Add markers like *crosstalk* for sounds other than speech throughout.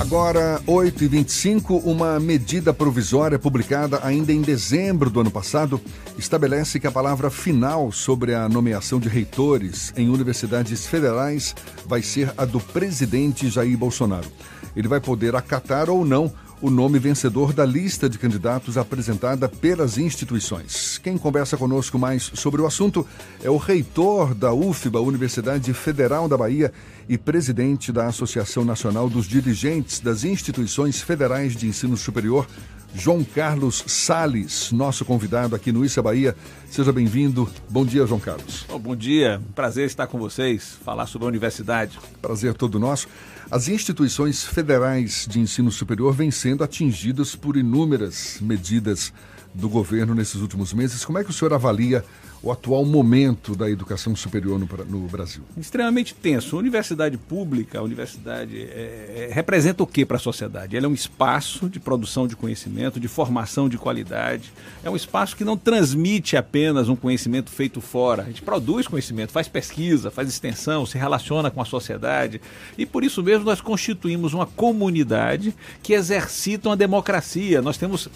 Agora, 8h25, uma medida provisória publicada ainda em dezembro do ano passado estabelece que a palavra final sobre a nomeação de reitores em universidades federais vai ser a do presidente Jair Bolsonaro. Ele vai poder acatar ou não o nome vencedor da lista de candidatos apresentada pelas instituições. Quem conversa conosco mais sobre o assunto é o reitor da UFBA, Universidade Federal da Bahia, e presidente da Associação Nacional dos Dirigentes das Instituições Federais de Ensino Superior, João Carlos Sales, nosso convidado aqui no Issa Bahia. Seja bem-vindo. Bom dia, João Carlos. Bom dia. Prazer estar com vocês, falar sobre a universidade. Prazer todo nosso. As instituições federais de ensino superior vêm sendo atingidas por inúmeras medidas do governo nesses últimos meses. Como é que o senhor avalia o atual momento da educação superior no, no Brasil? Extremamente tenso. A universidade pública, a universidade é, é, representa o que para a sociedade? Ela é um espaço de produção de conhecimento, de formação de qualidade. É um espaço que não transmite apenas um conhecimento feito fora. A gente produz conhecimento, faz pesquisa, faz extensão, se relaciona com a sociedade. E por isso mesmo nós constituímos uma comunidade que exercita uma democracia. Nós temos,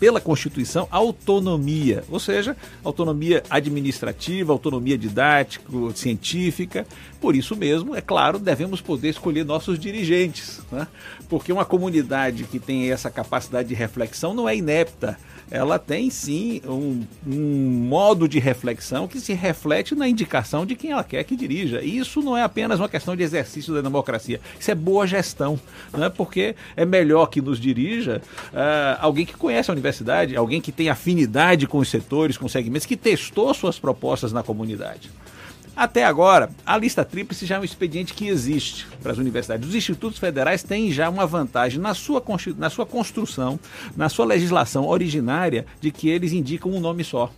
pela Constituição, autonomia, ou seja, autonomia administrativa administrativa, autonomia didática, científica. Por isso mesmo, é claro, devemos poder escolher nossos dirigentes, né? porque uma comunidade que tem essa capacidade de reflexão não é inepta ela tem sim um, um, modo de reflexão que se reflete na indicação de quem ela quer que dirija. E isso não é apenas uma questão de exercício da democracia, isso é boa gestão, né? porque é melhor que nos dirija uh, alguém que conhece a universidade, alguém que tem afinidade com os setores, com os segmentos, que testou suas propostas na comunidade. Até agora, a lista tríplice já é um expediente que existe para as universidades. Os institutos federais têm já uma vantagem na sua, na sua construção, na sua legislação originária, de que eles indicam um nome só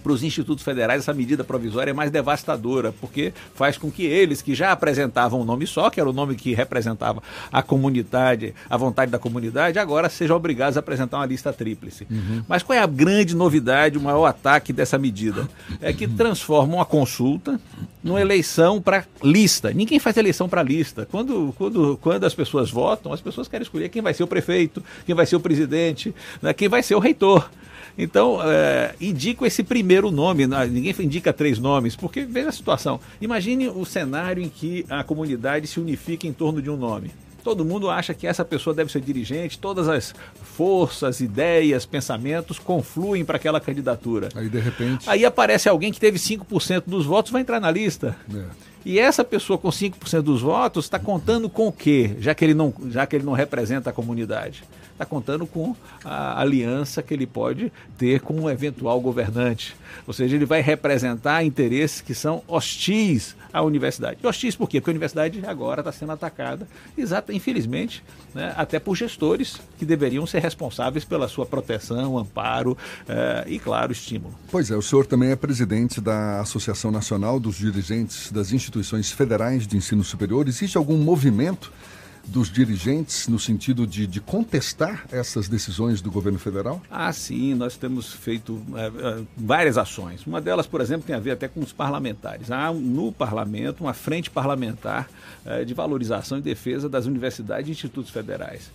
para os institutos federais essa medida provisória é mais devastadora, porque faz com que eles, que já apresentavam um nome só, que era o nome que representava a comunidade, a vontade da comunidade, agora sejam obrigados a apresentar uma lista tríplice. Uhum. Mas qual é a grande novidade, o maior ataque dessa medida? É que transforma uma consulta numa eleição para lista. Ninguém faz eleição para lista. Quando, quando, quando as pessoas votam, as pessoas querem escolher quem vai ser o prefeito, quem vai ser o presidente, né, quem vai ser o reitor. Então, é, indico esse primeiro nome, né? ninguém indica três nomes, porque veja a situação. Imagine o cenário em que a comunidade se unifica em torno de um nome. Todo mundo acha que essa pessoa deve ser dirigente, todas as forças, ideias, pensamentos confluem para aquela candidatura. Aí, de repente. Aí aparece alguém que teve 5% dos votos, vai entrar na lista. É. E essa pessoa com 5% dos votos está contando com o quê? Já que ele não, já que ele não representa a comunidade está contando com a aliança que ele pode ter com um eventual governante. Ou seja, ele vai representar interesses que são hostis à universidade. Hostis por quê? Porque a universidade agora está sendo atacada, exata, infelizmente, né, até por gestores que deveriam ser responsáveis pela sua proteção, amparo eh, e, claro, estímulo. Pois é, o senhor também é presidente da Associação Nacional dos Dirigentes das Instituições Federais de Ensino Superior. Existe algum movimento? Dos dirigentes no sentido de, de, contestar essas decisões do governo federal? Ah, sim, nós temos feito é, é, várias ações. Uma delas, por exemplo, tem a ver até com os parlamentares. Há no parlamento uma frente parlamentar é, de valorização e defesa das universidades e institutos federais.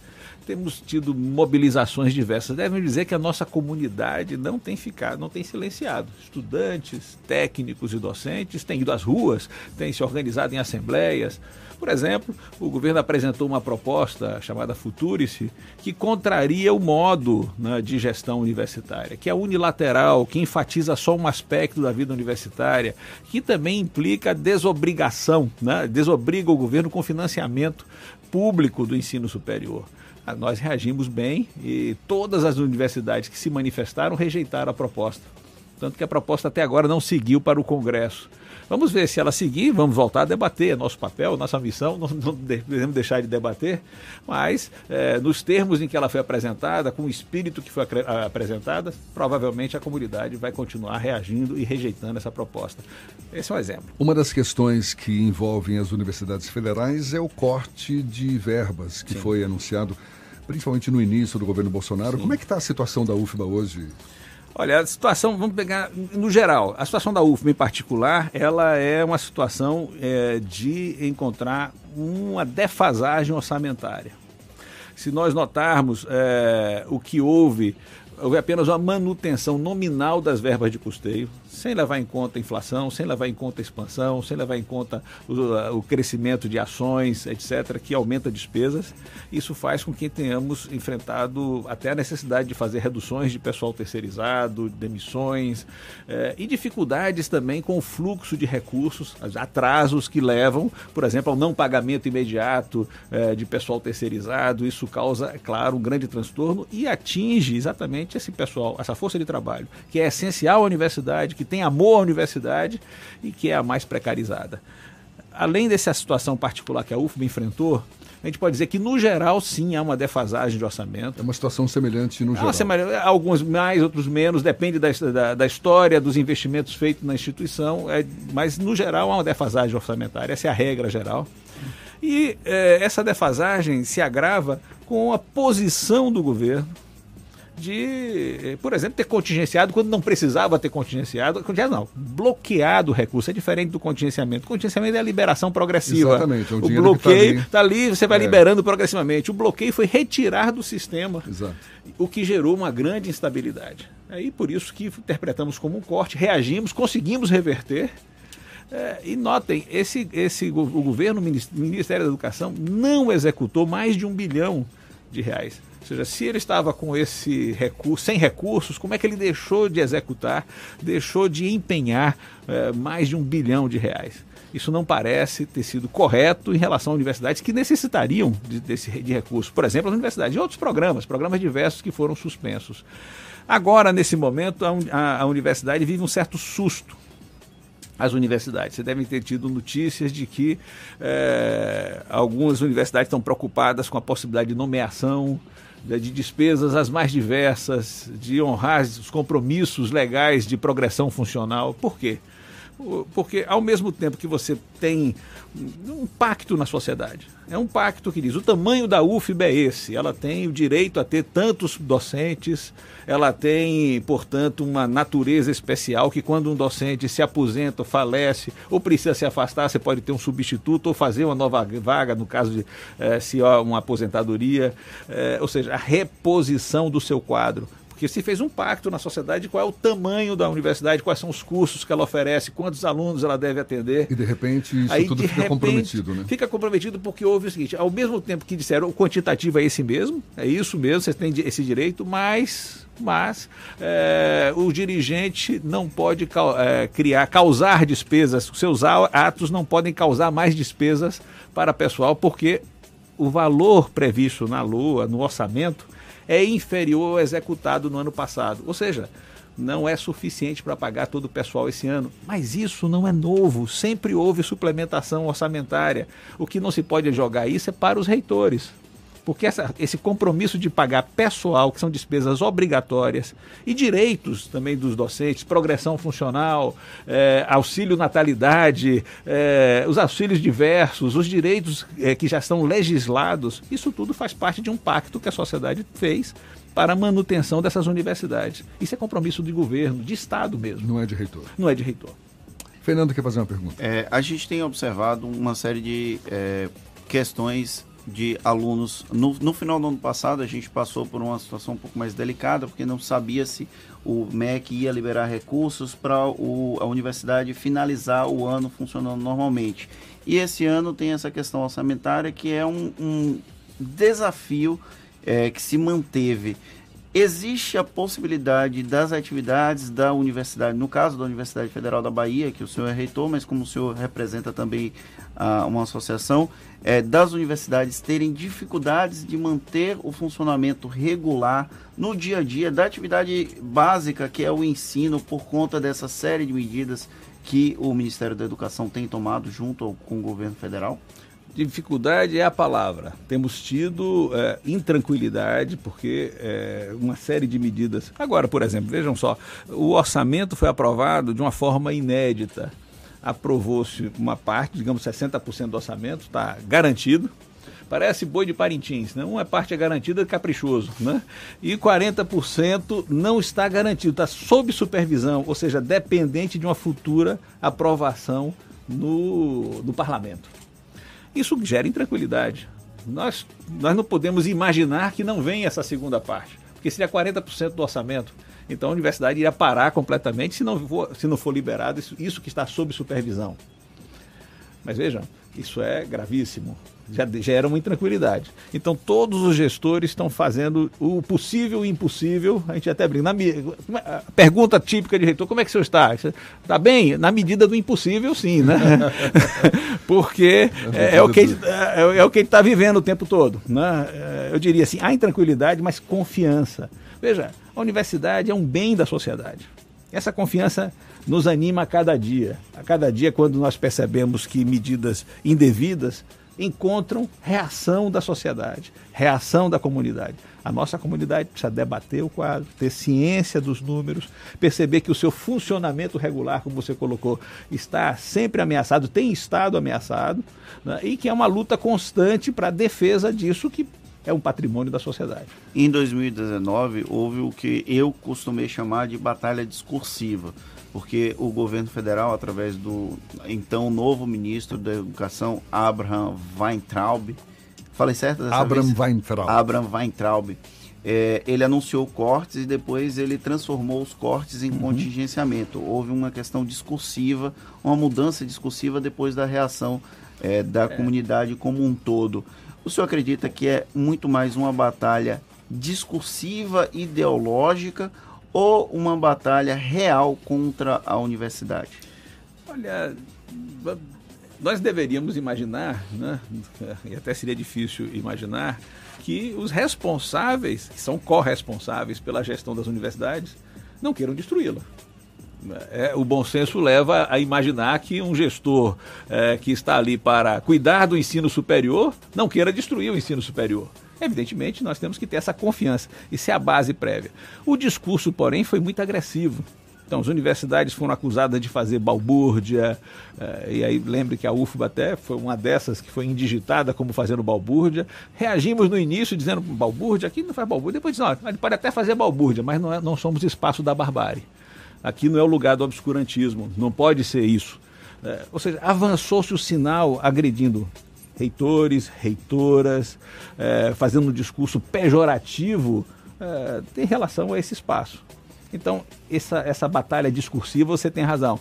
Temos tido mobilizações diversas. Devem dizer que a nossa comunidade não tem ficado, não tem silenciado. Estudantes, técnicos e docentes têm ido às ruas, têm se organizado em assembleias. Por exemplo, o governo apresentou uma proposta chamada Futurice, que contraria o modo né, de gestão universitária, que é unilateral, que enfatiza só um aspecto da vida universitária, que também implica desobrigação, né, desobriga o governo com financiamento público do ensino superior. Ah, nós reagimos bem e todas as universidades que se manifestaram rejeitaram a proposta. Tanto que a proposta até agora não seguiu para o Congresso. Vamos ver se ela seguir, vamos voltar a debater. É nosso papel, nossa missão, não, não devemos deixar de debater, mas é, nos termos em que ela foi apresentada, com o espírito que foi apresentada, provavelmente a comunidade vai continuar reagindo e rejeitando essa proposta. Esse é um exemplo. Uma das questões que envolvem as universidades federais é o corte de verbas que Sim. foi anunciado principalmente no início do governo Bolsonaro. Sim. Como é que está a situação da UFBA hoje? Olha, a situação, vamos pegar no geral, a situação da UFM em particular, ela é uma situação é, de encontrar uma defasagem orçamentária. Se nós notarmos é, o que houve houve apenas uma manutenção nominal das verbas de custeio, sem levar em conta a inflação, sem levar em conta a expansão, sem levar em conta o, o, crescimento de ações, etc., que aumenta despesas. Isso faz com que tenhamos enfrentado até a necessidade de fazer reduções de pessoal terceirizado, demissões eh, e dificuldades também com o fluxo de recursos, atrasos que levam, por exemplo, ao não pagamento imediato eh, de pessoal terceirizado. Isso causa, é claro, um grande transtorno e atinge exatamente esse pessoal, essa força de trabalho, que é essencial à universidade, que tem amor à universidade e que é a mais precarizada. Além dessa situação particular que a UFBA enfrentou, a gente pode dizer que, no geral, sim, há uma defasagem de orçamento. É uma situação semelhante no geral. Semelhante, alguns mais, outros menos, depende da, da, da, história, dos investimentos feitos na instituição, é, mas, no geral, há uma defasagem orçamentária, essa é a regra geral. E é, essa defasagem se agrava com a posição do governo de, por exemplo, ter contingenciado quando não precisava ter contingenciado. Contingenciado não, bloqueado o recurso. É diferente do contingenciamento. O contingenciamento é a liberação progressiva. Exatamente. É o, o tá bloqueio está ali. tá ali. você vai é. liberando progressivamente. O bloqueio foi retirar do sistema, Exato. o que gerou uma grande instabilidade. Aí por isso que interpretamos como um corte, reagimos, conseguimos reverter. É, e notem, esse, esse, o governo, o Ministério da Educação, não executou mais de um bilhão de reais. Ou seja, se ele estava com esse recurso, sem recursos, como é que ele deixou de executar, deixou de empenhar é, mais de um bilhão de reais? Isso não parece ter sido correto em relação a universidades que necessitariam de, desse, de recursos. Por exemplo, as universidades e outros programas, programas diversos que foram suspensos. Agora, nesse momento, a, a, a universidade vive um certo susto as universidades. Você deve ter tido notícias de que é, algumas universidades estão preocupadas com a possibilidade de nomeação de despesas as mais diversas, de honrar os compromissos legais de progressão funcional. Por quê? Porque ao mesmo tempo que você tem um pacto na sociedade, é um pacto que diz o tamanho da UFB é esse, ela tem o direito a ter tantos docentes, ela tem, portanto, uma natureza especial que quando um docente se aposenta, falece ou precisa se afastar, você pode ter um substituto ou fazer uma nova vaga, no caso de eh, se há uma aposentadoria, eh, ou seja, a reposição do seu quadro porque se fez um pacto na sociedade de qual é o tamanho da universidade, quais são os cursos que ela oferece, quantos alunos ela deve atender. E de repente isso Aí, tudo fica repente, comprometido, né? Fica comprometido porque houve o seguinte, ao mesmo tempo que disseram o quantitativo é esse mesmo, é isso mesmo, você tem esse direito, mas mas é, o dirigente não pode é, criar, causar despesas, seus atos não podem causar mais despesas para pessoal, porque o valor previsto na lua, no orçamento, é inferior ao executado no ano passado. Ou seja, não é suficiente para pagar todo o pessoal esse ano. Mas isso não é novo, sempre houve suplementação orçamentária. O que não se pode jogar isso é para os reitores. Porque essa, esse compromisso de pagar pessoal, que são despesas obrigatórias, e direitos também dos docentes, progressão funcional, é, auxílio natalidade, é, os auxílios diversos, os direitos é, que já estão legislados, isso tudo faz parte de um pacto que a sociedade fez para a manutenção dessas universidades. Isso é compromisso de governo, de Estado mesmo. Não é de reitor. Não é de reitor. Fernando quer fazer uma pergunta. É, a gente tem observado uma série de é, questões de alunos. No, no final do ano passado, a gente passou por uma situação um pouco mais delicada, porque não sabia se o MEC ia liberar recursos para a universidade finalizar o ano funcionando normalmente. E esse ano tem essa questão orçamentária que é um, um desafio é, que se manteve. Existe a possibilidade das atividades da universidade, no caso da Universidade Federal da Bahia, que o senhor é reitor, mas como o senhor representa também ah, uma associação, é, das universidades terem dificuldades de manter o funcionamento regular no dia a dia da atividade básica, que é o ensino, por conta dessa série de medidas que o Ministério da Educação tem tomado junto com o governo federal? Dificuldade é a palavra. Temos tido é, intranquilidade, porque é, uma série de medidas. Agora, por exemplo, vejam só: o orçamento foi aprovado de uma forma inédita. Aprovou-se uma parte, digamos 60% do orçamento, está garantido Parece boi de Parintins, né? Uma parte é garantida caprichoso, né? E 40% não está garantido, está sob supervisão, ou seja, dependente de uma futura aprovação no, no parlamento. Isso gera intranquilidade. Nós, nós não podemos imaginar que não venha essa segunda parte, porque seria 40% do orçamento. Então a universidade iria parar completamente se não for, se não for liberado isso, isso que está sob supervisão. Mas vejam, isso é gravíssimo. Já gera uma intranquilidade. Então, todos os gestores estão fazendo o possível e o impossível. A gente até brinca. Na, é, pergunta típica de reitor: como é que o senhor está? Está bem? Na medida do impossível, sim, né? *laughs* Porque é, é, o que, é, é o que ele está vivendo o tempo todo. Né? É, eu diria assim: há intranquilidade, mas confiança. Veja, a universidade é um bem da sociedade. Essa confiança nos anima a cada dia. A cada dia, quando nós percebemos que medidas indevidas encontram reação da sociedade, reação da comunidade. A nossa comunidade precisa debater o quadro, ter ciência dos números, perceber que o seu funcionamento regular, como você colocou, está sempre ameaçado, tem estado ameaçado, né? e que é uma luta constante para a defesa disso que é um patrimônio da sociedade. Em 2019, houve o que eu costumei chamar de batalha discursiva porque o governo federal, através do então novo ministro da Educação, Abraham Weintraub, falei certo dessa Abraham vez? Weintraub. Abraham Weintraub. É, ele anunciou cortes e depois ele transformou os cortes em uhum. contingenciamento. Houve uma questão discursiva, uma mudança discursiva depois da reação é, da é. comunidade como um todo. O senhor acredita que é muito mais uma batalha discursiva, ideológica, ou uma batalha real contra a universidade? Olha, nós deveríamos imaginar, né, e até seria difícil imaginar, que os responsáveis, que são corresponsáveis pela gestão das universidades, não queiram destruí-la. É, o bom senso leva a imaginar que um gestor é, que está ali para cuidar do ensino superior não queira destruir o ensino superior. Evidentemente, nós temos que ter essa confiança. Isso é a base prévia. O discurso, porém, foi muito agressivo. Então, as universidades foram acusadas de fazer balbúrdia, eh, e aí lembre que a UFBA até foi uma dessas que foi indigitada como fazendo balbúrdia. Reagimos no início dizendo balbúrdia, aqui não faz balbúrdia, depois dizendo, ele pode até fazer balbúrdia, mas não, é, não somos espaço da barbárie. Aqui não é o lugar do obscurantismo, não pode ser isso. É, ou seja, avançou-se o sinal agredindo reitores, reitoras, é, fazendo um discurso pejorativo, é, relação a esse espaço. Então, essa, essa batalha discursiva, você tem razão.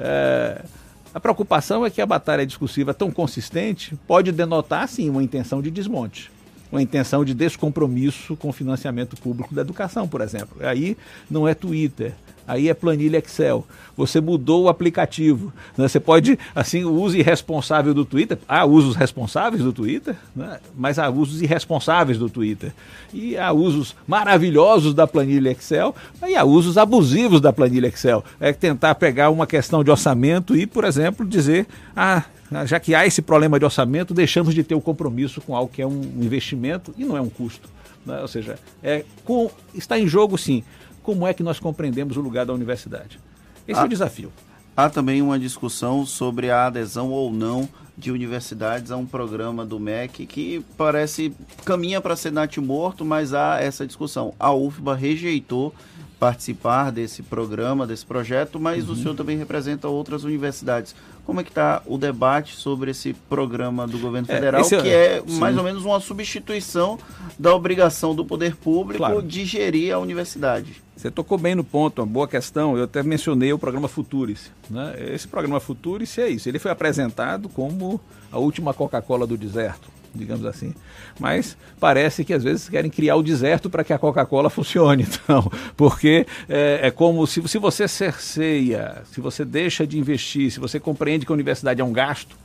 É, a preocupação é que a batalha discursiva tão consistente pode denotar, sim, uma intenção de desmonte uma intenção de descompromisso com o financiamento público da educação, por exemplo. Aí não é Twitter, aí é planilha Excel. Você mudou o aplicativo. Né? Você pode, assim, o uso irresponsável do Twitter. Há usos responsáveis do Twitter, né? mas há usos irresponsáveis do Twitter. E há usos maravilhosos da planilha Excel, e há usos abusivos da planilha Excel. É tentar pegar uma questão de orçamento e, por exemplo, dizer, ah, já que há esse problema de orçamento, deixamos de ter o compromisso com algo que é um investimento e não é um custo. Né? Ou seja, é, com, está em jogo sim como é que nós compreendemos o lugar da universidade. Esse há, é o desafio. Há também uma discussão sobre a adesão ou não de universidades a um programa do MEC que parece caminha para ser morto, mas há essa discussão. A UFBA rejeitou participar desse programa, desse projeto, mas uhum. o senhor também representa outras universidades. Como é que está o debate sobre esse programa do governo é, federal, é, que é sim. mais ou menos uma substituição da obrigação do poder público claro. de gerir a universidade? Você tocou bem no ponto, uma boa questão. Eu até mencionei o programa Futurice. Né? Esse programa Futurice é isso. Ele foi apresentado como a última Coca-Cola do deserto, digamos assim. Mas parece que às vezes querem criar o deserto para que a Coca-Cola *laughs* funcione. Então, porque é, é como se, se você cerceia, se você deixa de investir, se você compreende que a universidade é um gasto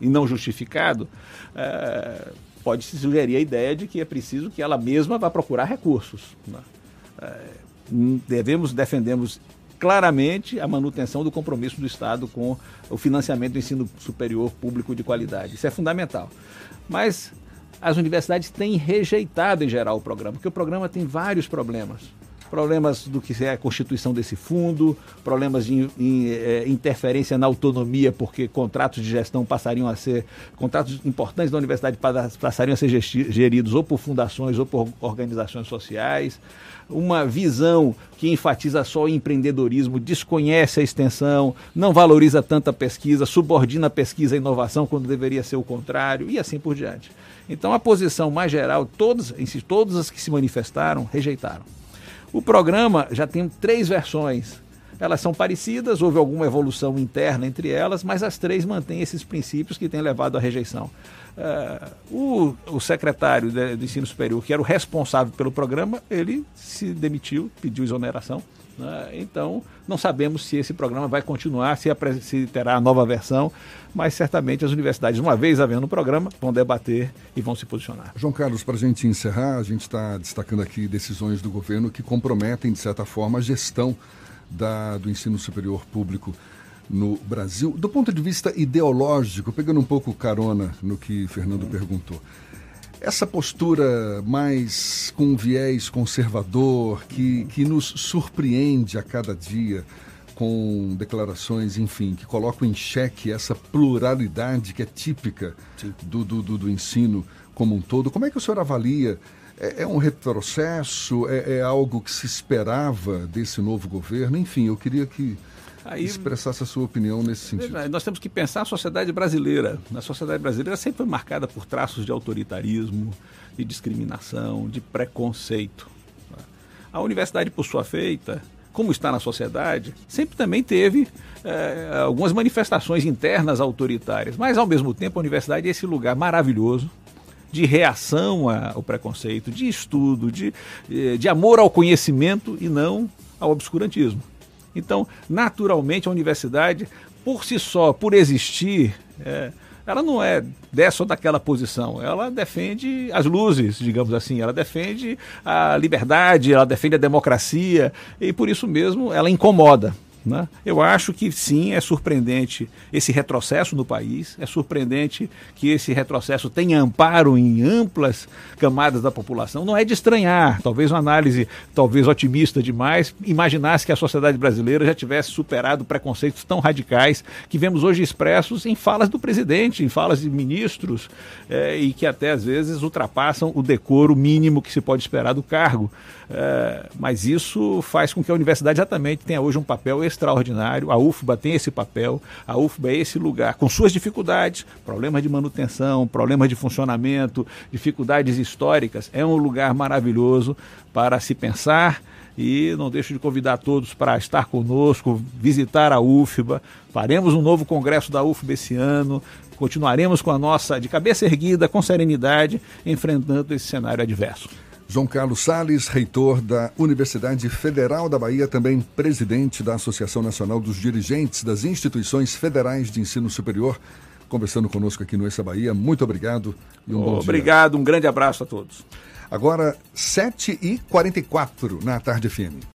e não justificado, é, pode se sugerir a ideia de que é preciso que ela mesma vá procurar recursos. Né? É, devemos, defendemos claramente a manutenção do compromisso do Estado com o financiamento do ensino superior público de qualidade. Isso é fundamental. Mas as universidades têm rejeitado em geral o programa, porque o programa tem vários problemas. Problemas do que é a constituição desse fundo, problemas de in, in, é, interferência na autonomia, porque contratos de gestão passariam a ser, contratos importantes da universidade passariam a ser geridos ou por fundações ou por organizações sociais, uma visão que enfatiza só o empreendedorismo, desconhece a extensão, não valoriza tanta pesquisa, subordina a pesquisa à inovação quando deveria ser o contrário e assim por diante. Então a posição mais geral, todas, todas as que se manifestaram, rejeitaram. O programa já tem três versões. Elas são parecidas, houve alguma evolução interna entre elas, mas as três mantêm esses princípios que têm levado à rejeição. Uh, o, o, secretário de, de, ensino superior, que era o responsável pelo programa, ele se demitiu, pediu exoneração. Né? Então, não sabemos se esse programa vai continuar, se, se terá a nova versão, mas certamente as universidades, uma vez havendo o programa, vão debater e vão se posicionar. João Carlos, para a gente encerrar, a gente está destacando aqui decisões do governo que comprometem, de certa forma, a gestão da, do ensino superior público no Brasil. Do ponto de vista ideológico, pegando um pouco carona no que Fernando perguntou, essa postura mais com viés conservador, que, que nos surpreende a cada dia com declarações, enfim, que colocam em xeque essa pluralidade que é típica do, do, do, do, ensino como um todo. Como é que o senhor avalia? É, é um retrocesso? É, é algo que se esperava desse novo governo? Enfim, eu queria que Aí, expressasse a sua opinião nesse sentido. Nós temos que pensar a sociedade brasileira. A sociedade brasileira sempre foi marcada por traços de autoritarismo, de discriminação, de preconceito. A universidade, por sua feita, como está na sociedade, sempre também teve é, algumas manifestações internas autoritárias. Mas, ao mesmo tempo, a universidade é esse lugar maravilhoso de reação ao preconceito, de estudo, de, eh, de amor ao conhecimento e não ao obscurantismo. Então, naturalmente, a universidade, por si só, por existir, é, ela não é dessa ou daquela posição. Ela defende as luzes, digamos assim. Ela defende a liberdade, ela defende a democracia e por isso mesmo ela incomoda. Né? Eu acho que sim, é surpreendente esse retrocesso no país, é surpreendente que esse retrocesso tenha amparo em amplas camadas da população. Não é de estranhar, talvez uma análise talvez otimista demais, imaginasse que a sociedade brasileira já tivesse superado preconceitos tão radicais que vemos hoje expressos em falas do presidente, em falas de ministros, é, e que até às vezes ultrapassam o decoro mínimo que se pode esperar do cargo. É, mas isso faz com que a universidade exatamente tenha hoje um papel extraordinário. A UFBA tem esse papel, a UFBA é esse lugar, com suas dificuldades, problemas de manutenção, problemas de funcionamento, dificuldades históricas, é um lugar maravilhoso para se pensar e não deixo de convidar todos para estar conosco, visitar a UFBA. Faremos um novo congresso da UFBA esse ano. Continuaremos com a nossa de cabeça erguida, com serenidade, enfrentando esse cenário adverso. João Carlos Sales, reitor da Universidade Federal da Bahia, também presidente da Associação Nacional dos Dirigentes das Instituições Federais de Ensino Superior, conversando conosco aqui no Essa Bahia. Muito obrigado e um oh, bom Obrigado, dia. um grande abraço a todos. Agora, 7h44 na Tarde FM.